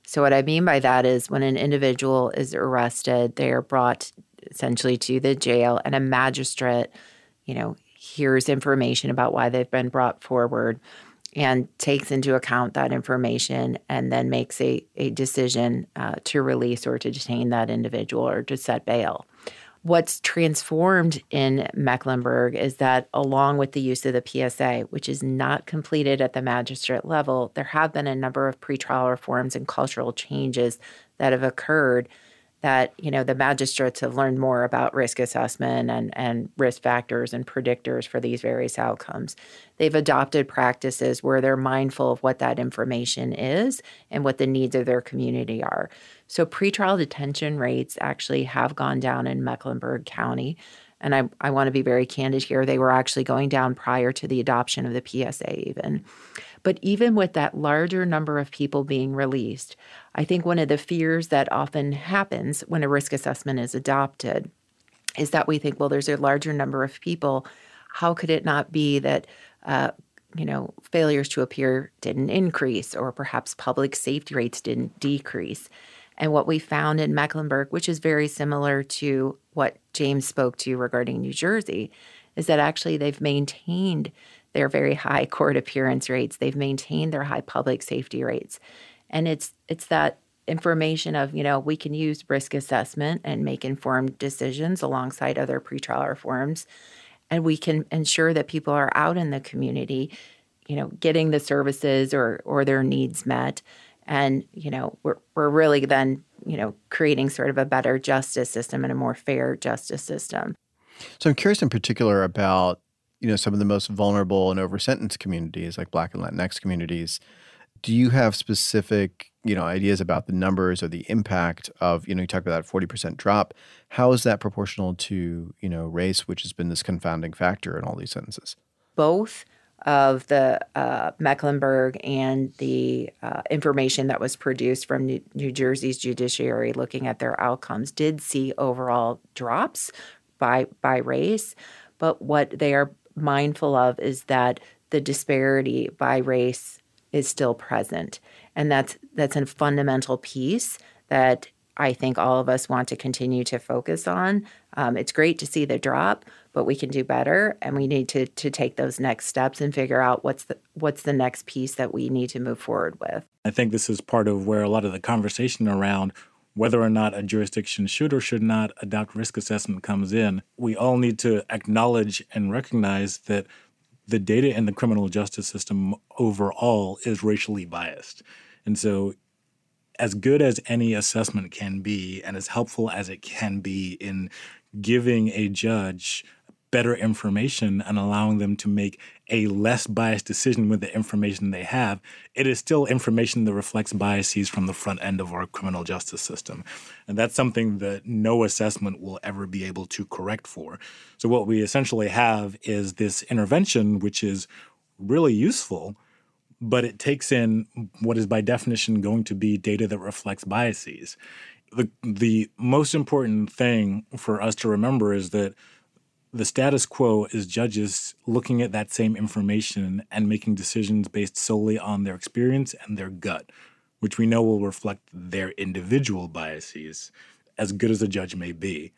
So, what I mean by that is when an individual is arrested, they are brought essentially to the jail, and a magistrate, you know, hears information about why they've been brought forward and takes into account that information and then makes a, a decision uh, to release or to detain that individual or to set bail. What's transformed in Mecklenburg is that, along with the use of the PSA, which is not completed at the magistrate level, there have been a number of pretrial reforms and cultural changes that have occurred that you know the magistrates have learned more about risk assessment and, and risk factors and predictors for these various outcomes. They've adopted practices where they're mindful of what that information is and what the needs of their community are. So pretrial detention rates actually have gone down in mecklenburg county. And I, I want to be very candid here they were actually going down prior to the adoption of the psa even but even with that larger number of people being released, I think one of the fears that often happens when a risk assessment is adopted is that we think, well, there's a larger number of people. How could it not be that, uh, you know, failures to appear didn't increase or perhaps public safety rates didn't decrease? And what we found in Mecklenburg, which is very similar to what James spoke to regarding New Jersey, is that actually they've maintained their very high court appearance rates. They've maintained their high public safety rates. And it's it's that information of, you know, we can use risk assessment and make informed decisions alongside other pretrial reforms. And we can ensure that people are out in the community, you know, getting the services or or their needs met. And, you know, we're we're really then, you know, creating sort of a better justice system and a more fair justice system. So I'm curious in particular about you know some of the most vulnerable and over sentenced communities like black and latinx communities do you have specific you know ideas about the numbers or the impact of you know you talk about that 40% drop. How is that proportional to you know race which has been this confounding factor in all these sentences? Both of the uh, Mecklenburg and the uh, information that was produced from New, New Jersey's judiciary looking at their outcomes did see overall drops by by race but what they are mindful of is that the disparity by race is still present. And that's that's a fundamental piece that I think all of us want to continue to focus on. Um, it's great to see the drop, but we can do better, and we need to to take those next steps and figure out what's the what's the next piece that we need to move forward with. I think this is part of where a lot of the conversation around whether or not a jurisdiction should or should not adopt risk assessment comes in, we all need to acknowledge and recognize that the data in the criminal justice system overall is racially biased. And so, as good as any assessment can be, and as helpful as it can be in giving a judge better information and allowing them to make a less biased decision with the information they have, it is still information that reflects biases from the front end of our criminal justice system. And that's something that no assessment will ever be able to correct for. So, what we essentially have is this intervention, which is really useful. But it takes in what is by definition going to be data that reflects biases. The, the most important thing for us to remember is that the status quo is judges looking at that same information and making decisions based solely on their experience and their gut, which we know will reflect their individual biases, as good as a judge may be.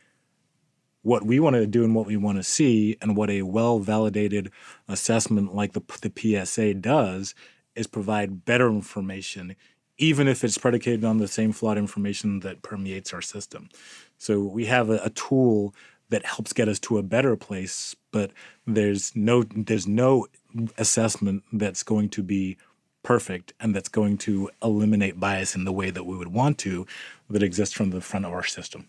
What we want to do and what we want to see, and what a well validated assessment like the, the PSA does, is provide better information, even if it's predicated on the same flawed information that permeates our system. So we have a, a tool that helps get us to a better place but there's no there's no assessment that's going to be perfect and that's going to eliminate bias in the way that we would want to that exists from the front of our system.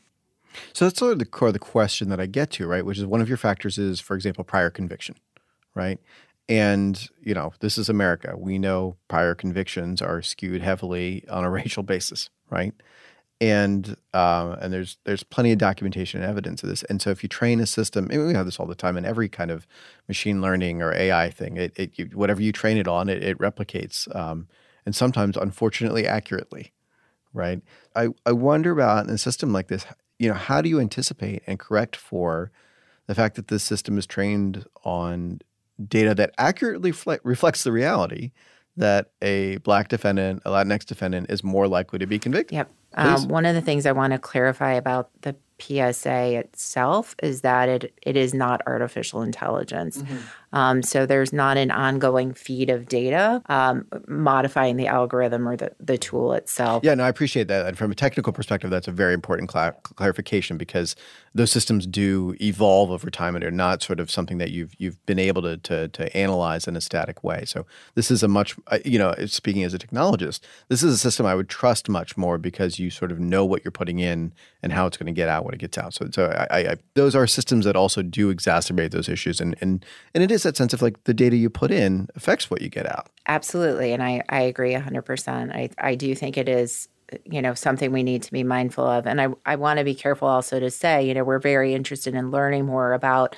So that's sort of the core of the question that i get to right? Which is one of your factors is for example prior conviction right? And you know this is america. We know prior convictions are skewed heavily on a racial basis right and uh, and there's there's plenty of documentation and evidence of this. And so if you train a system, we have this all the time in every kind of machine learning or AI thing. It, it you, whatever you train it on, it, it replicates, um, and sometimes unfortunately accurately, right? I I wonder about in a system like this, you know, how do you anticipate and correct for the fact that this system is trained on data that accurately fle- reflects the reality that a black defendant, a Latinx defendant, is more likely to be convicted. Yep. Um, one of the things I want to clarify about the PSA itself is that it it is not artificial intelligence. Mm-hmm. Um, so there's not an ongoing feed of data um, modifying the algorithm or the, the tool itself. Yeah, no, I appreciate that. And from a technical perspective, that's a very important cl- clarification because those systems do evolve over time and are not sort of something that you've you've been able to to, to analyze in a static way. So this is a much uh, you know speaking as a technologist, this is a system I would trust much more because you sort of know what you're putting in and how it's going to get out when it gets out. So so I, I, those are systems that also do exacerbate those issues and and and it is that sense of like the data you put in affects what you get out. Absolutely. And I, I agree 100%. I, I do think it is you know something we need to be mindful of and i, I want to be careful also to say you know we're very interested in learning more about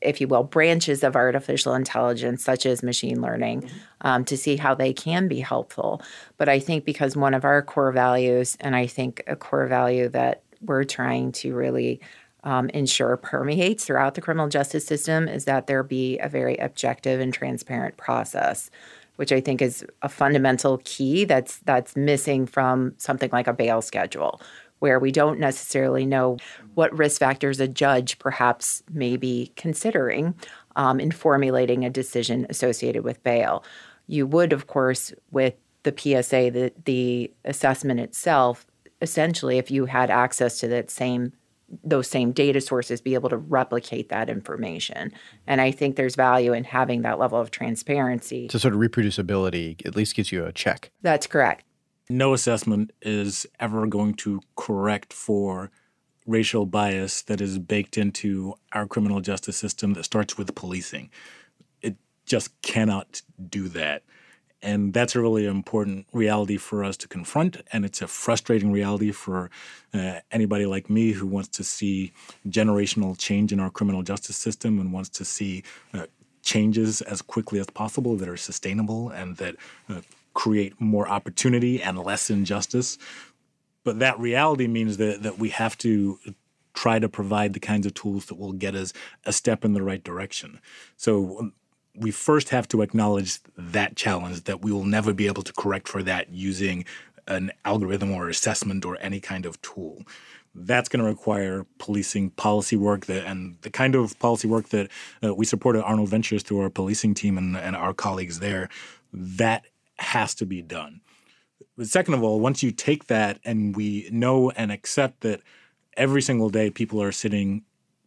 if you will branches of artificial intelligence such as machine learning mm-hmm. um, to see how they can be helpful but i think because one of our core values and i think a core value that we're trying to really um, ensure permeates throughout the criminal justice system is that there be a very objective and transparent process which I think is a fundamental key that's that's missing from something like a bail schedule, where we don't necessarily know what risk factors a judge perhaps may be considering um, in formulating a decision associated with bail. You would, of course, with the PSA, the, the assessment itself, essentially, if you had access to that same those same data sources be able to replicate that information. And I think there's value in having that level of transparency. So, sort of reproducibility at least gives you a check. That's correct. No assessment is ever going to correct for racial bias that is baked into our criminal justice system that starts with policing. It just cannot do that. And that's a really important reality for us to confront. And it's a frustrating reality for uh, anybody like me who wants to see generational change in our criminal justice system and wants to see uh, changes as quickly as possible that are sustainable and that uh, create more opportunity and less injustice. But that reality means that, that we have to try to provide the kinds of tools that will get us a step in the right direction. So we first have to acknowledge that challenge that we will never be able to correct for that using an algorithm or assessment or any kind of tool. That's going to require policing policy work that, and the kind of policy work that uh, we support at Arnold Ventures through our policing team and, and our colleagues there. That has to be done. But second of all, once you take that and we know and accept that every single day people are sitting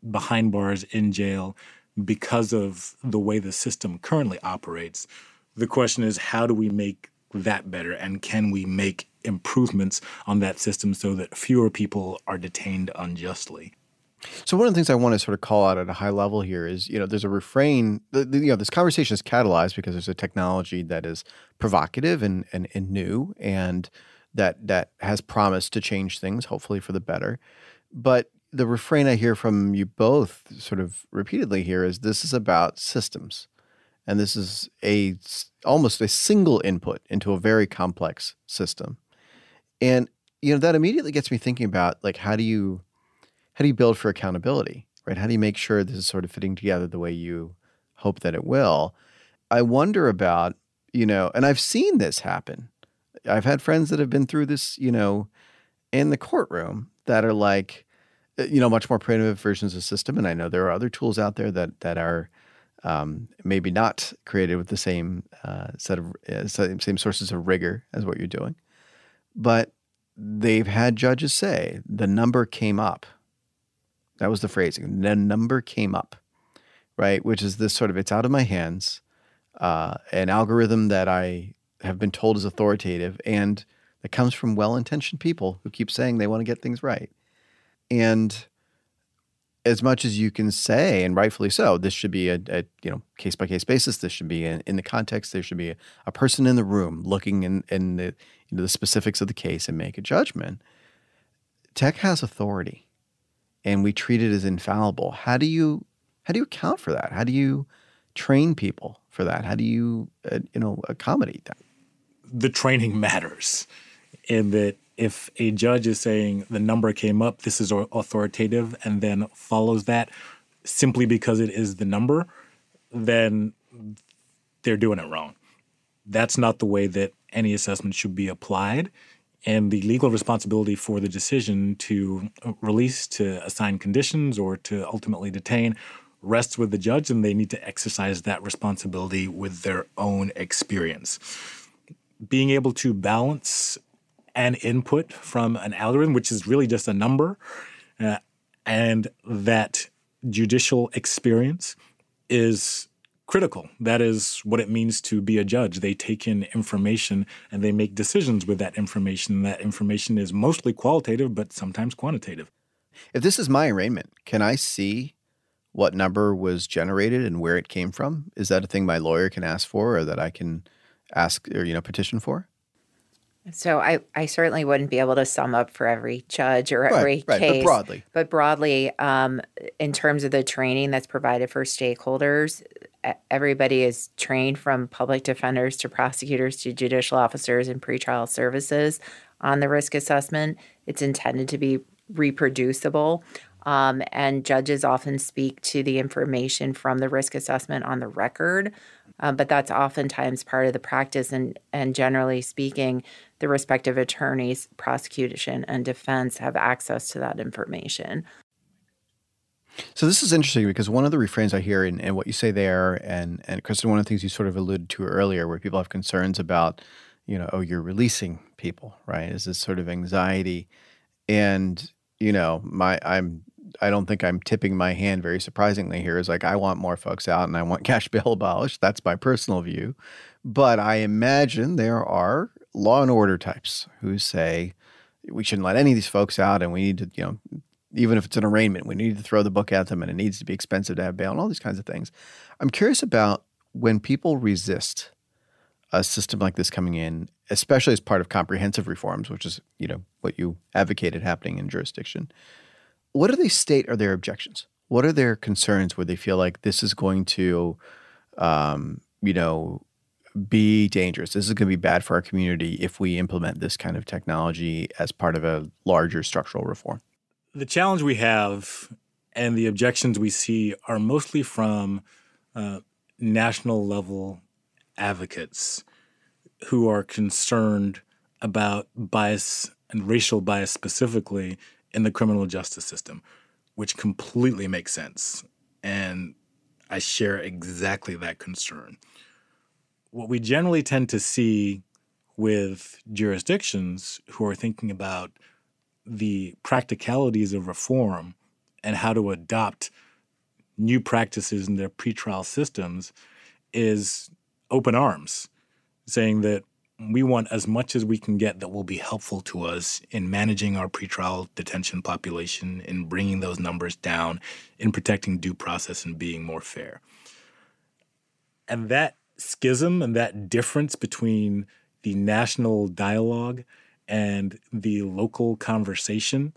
behind bars in jail because of the way the system currently operates. The question is, how do we make that better? And can we make improvements on that system so that fewer people are detained unjustly? So one of the things I want to sort of call out at a high level here is, you know, there's a refrain. You know, this conversation is catalyzed because there's a technology that is provocative and, and and new, and that that has promised to change things, hopefully for the better. But the refrain I hear from you both sort of repeatedly here is this is about systems. And this is a almost a single input into a very complex system. And you know that immediately gets me thinking about like how do you how do you build for accountability, right? How do you make sure this is sort of fitting together the way you hope that it will? I wonder about, you know, and I've seen this happen. I've had friends that have been through this, you know, in the courtroom that are like, you know much more primitive versions of system and i know there are other tools out there that that are um, maybe not created with the same uh, set of uh, same sources of rigor as what you're doing. But they've had judges say the number came up. That was the phrasing the number came up right? Which is this sort of it's out of my hands uh, an algorithm that i have been told is authoritative and that comes from well-intentioned people who keep saying they want to get things right and as much as you can say, and rightfully so, this should be a, a you know case by case basis. This should be in, in, the context. There should be a, a person in the room looking in, in the you know, the specifics of the case and make a judgment. Tech has authority, and we treat it as infallible. How do you how do you account for that? How do you train people for that? How do you uh, you know accommodate that? The training matters, in that if a judge is saying the number came up, this is authoritative, and then follows that, simply because it is the number, then they're doing it wrong. That's not the way that any assessment should be applied. And the legal responsibility for the decision to uh, release, to assign conditions, or to ultimately detain rests with the judge, and they need to exercise that responsibility with their own experience. Being able to balance an input from an algorithm, which is really just a number, uh, and that judicial experience is critical. That is what it means to be a judge. They take in information and they make decisions with that information. That information is mostly qualitative, but sometimes quantitative. If this is my arraignment, can I see what number was generated and where it came from? Is that a thing my lawyer can ask for or that I can ask or you know petition for? So I, I certainly wouldn't be able to sum up for every judge or every right, case. But broadly. But broadly, um, in terms of the training that's provided for stakeholders, everybody is trained from public defenders to prosecutors to judicial officers and pretrial services on the risk assessment. It's intended to be reproducible. Um, and judges often speak to the information from the risk assessment on the record. Um, but that's oftentimes part of the practice. And, and generally speaking, the respective attorneys, prosecution, and defense have access to that information. So this is interesting because one of the refrains I hear in, in what you say there, and and Kristin, one of the things you sort of alluded to earlier, where people have concerns about, you know, oh, you're releasing people, right? Is this sort of anxiety, and you know, my I'm I don't think I'm tipping my hand very surprisingly here is like I want more folks out and I want cash bail abolished. That's my personal view. But I imagine there are law and order types who say we shouldn't let any of these folks out and we need to, you know, even if it's an arraignment, we need to throw the book at them and it needs to be expensive to have bail and all these kinds of things. I'm curious about when people resist a system like this coming in, especially as part of comprehensive reforms, which is, you know, what you advocated happening in jurisdiction what do they state are their objections? What are their concerns where they feel like this is going to, um, you know, be dangerous? This is going to be bad for our community if we implement this kind of technology as part of a larger structural reform. The challenge we have and the objections we see are mostly from uh, national level advocates who are concerned about bias and racial bias specifically in the criminal justice system, which completely makes sense. And I share exactly that concern. What we generally tend to see with jurisdictions who are thinking about the practicalities of reform and how to adopt new practices in their pretrial systems is open arms, saying that we want as much as we can get that will be helpful to us in managing our pretrial detention population, in bringing those numbers down, in protecting due process and being more fair. And that schism and that difference between the national dialogue and the local conversation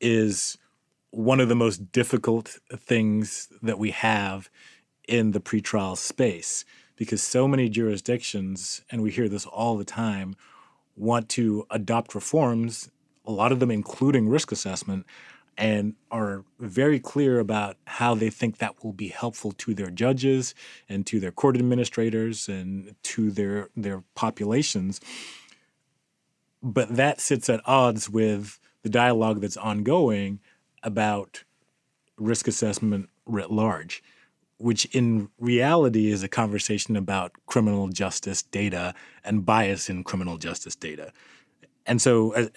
is one of the most difficult things that we have in the pretrial space because so many jurisdictions, and we hear this all the time, want to adopt reforms, a lot of them including risk assessment, and are very clear about how they think that will be helpful to their judges and to their court administrators and to their their populations. But that sits at odds with the dialogue that's ongoing about risk assessment writ large which in reality is a conversation about criminal justice data and bias in criminal justice data. And so uh,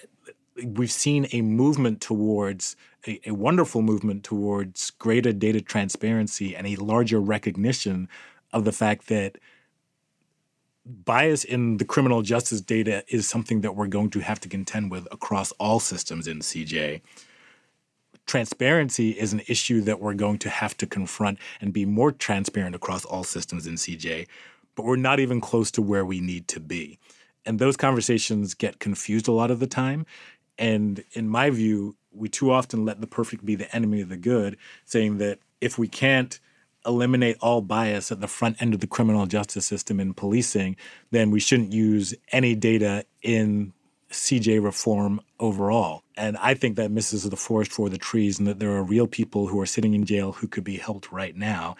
we've seen a movement towards a, a, wonderful movement towards greater data transparency and a larger recognition of the fact that bias in the criminal justice data is something that we're going to have to contend with across all systems in CJ transparency is an issue that we're going to have to confront and be more transparent across all systems in CJ, but we're not even close to where we need to be. And those conversations get confused a lot of the time. And in my view, we too often let the perfect be the enemy of the good, saying that if we can't eliminate all bias at the front end of the criminal justice system in policing, then we shouldn't use any data in CJ reform overall. And I think that misses the forest for the trees and that there are real people who are sitting in jail who could be helped right now.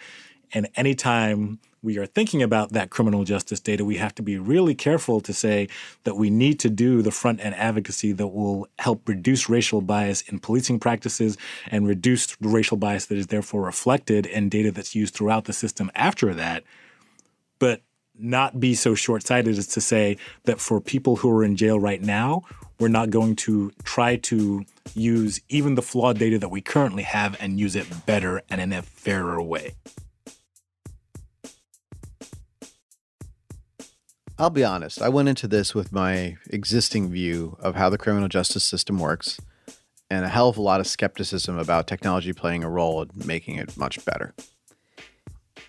And anytime we are thinking about that criminal justice data, we have to be really careful to say that we need to do the front end advocacy that will help reduce racial bias in policing practices and reduce the racial bias that is therefore reflected in data that's used throughout the system after that. But not be so short sighted as to say that for people who are in jail right now, we're not going to try to use even the flawed data that we currently have and use it better and in a fairer way. I'll be honest, I went into this with my existing view of how the criminal justice system works and a hell of a lot of skepticism about technology playing a role in making it much better.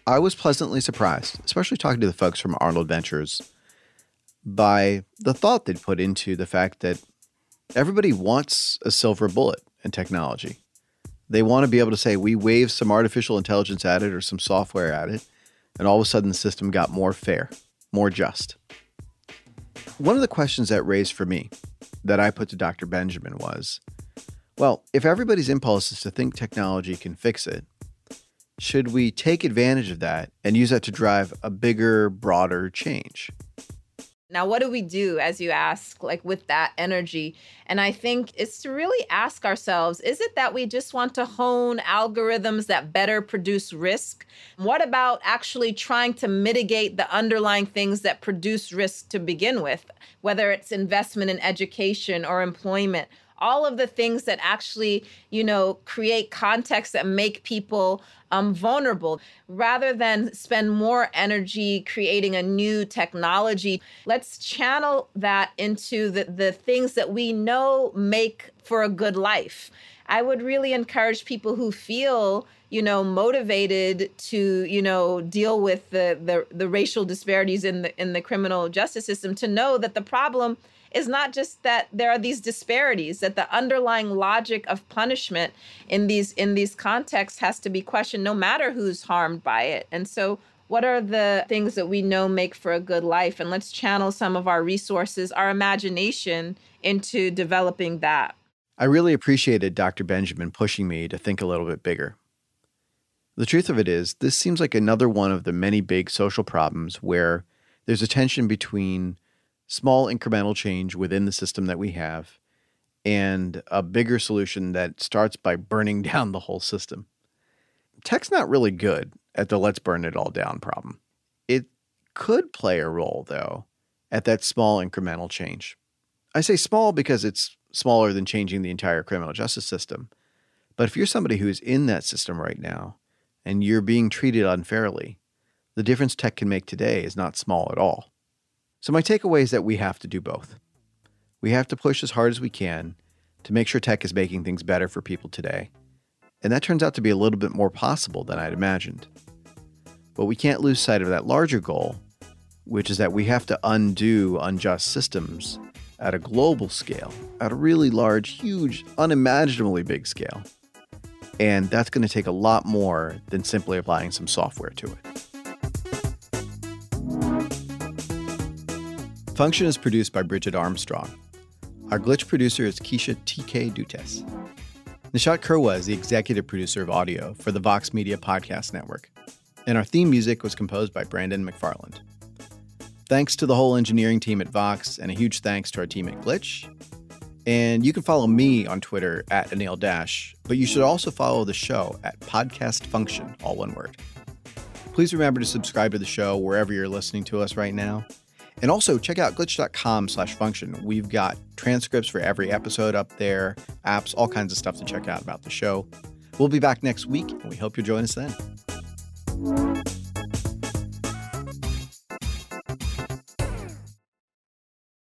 I was pleasantly surprised, especially talking to the folks from Arnold Ventures, by the thought they'd put into the fact that everybody wants a silver bullet in technology. They want to be able to say, we wave some artificial intelligence at it or some software at it, and all of a sudden the system got more fair more just. One of the questions that raised for me that I put to Dr. Benjamin was well, if everybody's impulse is to think technology can fix it, should we take advantage of that and use that to drive a bigger, broader change? Now, what do we do, as you ask, like with that energy? And I think it's to really ask ourselves is it that we just want to hone algorithms that better produce risk? What about actually trying to mitigate the underlying things that produce risk to begin with, whether it's investment in education or employment? All of the things that actually, you know, create context that make people um, vulnerable rather than spend more energy creating a new technology. Let's channel that into the, the things that we know make for a good life. I would really encourage people who feel you know motivated to you know deal with the, the the racial disparities in the in the criminal justice system to know that the problem is not just that there are these disparities that the underlying logic of punishment in these in these contexts has to be questioned no matter who's harmed by it. And so what are the things that we know make for a good life? And let's channel some of our resources our imagination into developing that. I really appreciated dr benjamin pushing me to think a little bit bigger. The truth of it is this seems like another one of the many big social problems where there's a tension between small incremental change within the system that we have and a bigger solution that starts by burning down the whole system. Tech's not really good at the let's burn it all down problem. It could play a role, though, at that small incremental change. I say small because it's smaller than changing the entire criminal justice system. But if you're somebody who's in that system right now and you're being treated unfairly, the difference tech can make today is not small at all. So, my takeaway is that we have to do both. We have to push as hard as we can to make sure tech is making things better for people today. And that turns out to be a little bit more possible than I'd imagined. But we can't lose sight of that larger goal, which is that we have to undo unjust systems at a global scale, at a really large, huge, unimaginably big scale. And that's going to take a lot more than simply applying some software to it. Function is produced by Bridget Armstrong. Our glitch producer is Keisha TK Dutes. Nishat Kurwa is the executive producer of audio for the Vox Media Podcast Network. And our theme music was composed by Brandon McFarland. Thanks to the whole engineering team at Vox, and a huge thanks to our team at Glitch. And you can follow me on Twitter at Anil Dash, but you should also follow the show at Podcast Function, all one word. Please remember to subscribe to the show wherever you're listening to us right now. And also check out glitch.com slash function. We've got transcripts for every episode up there, apps, all kinds of stuff to check out about the show. We'll be back next week, and we hope you'll join us then.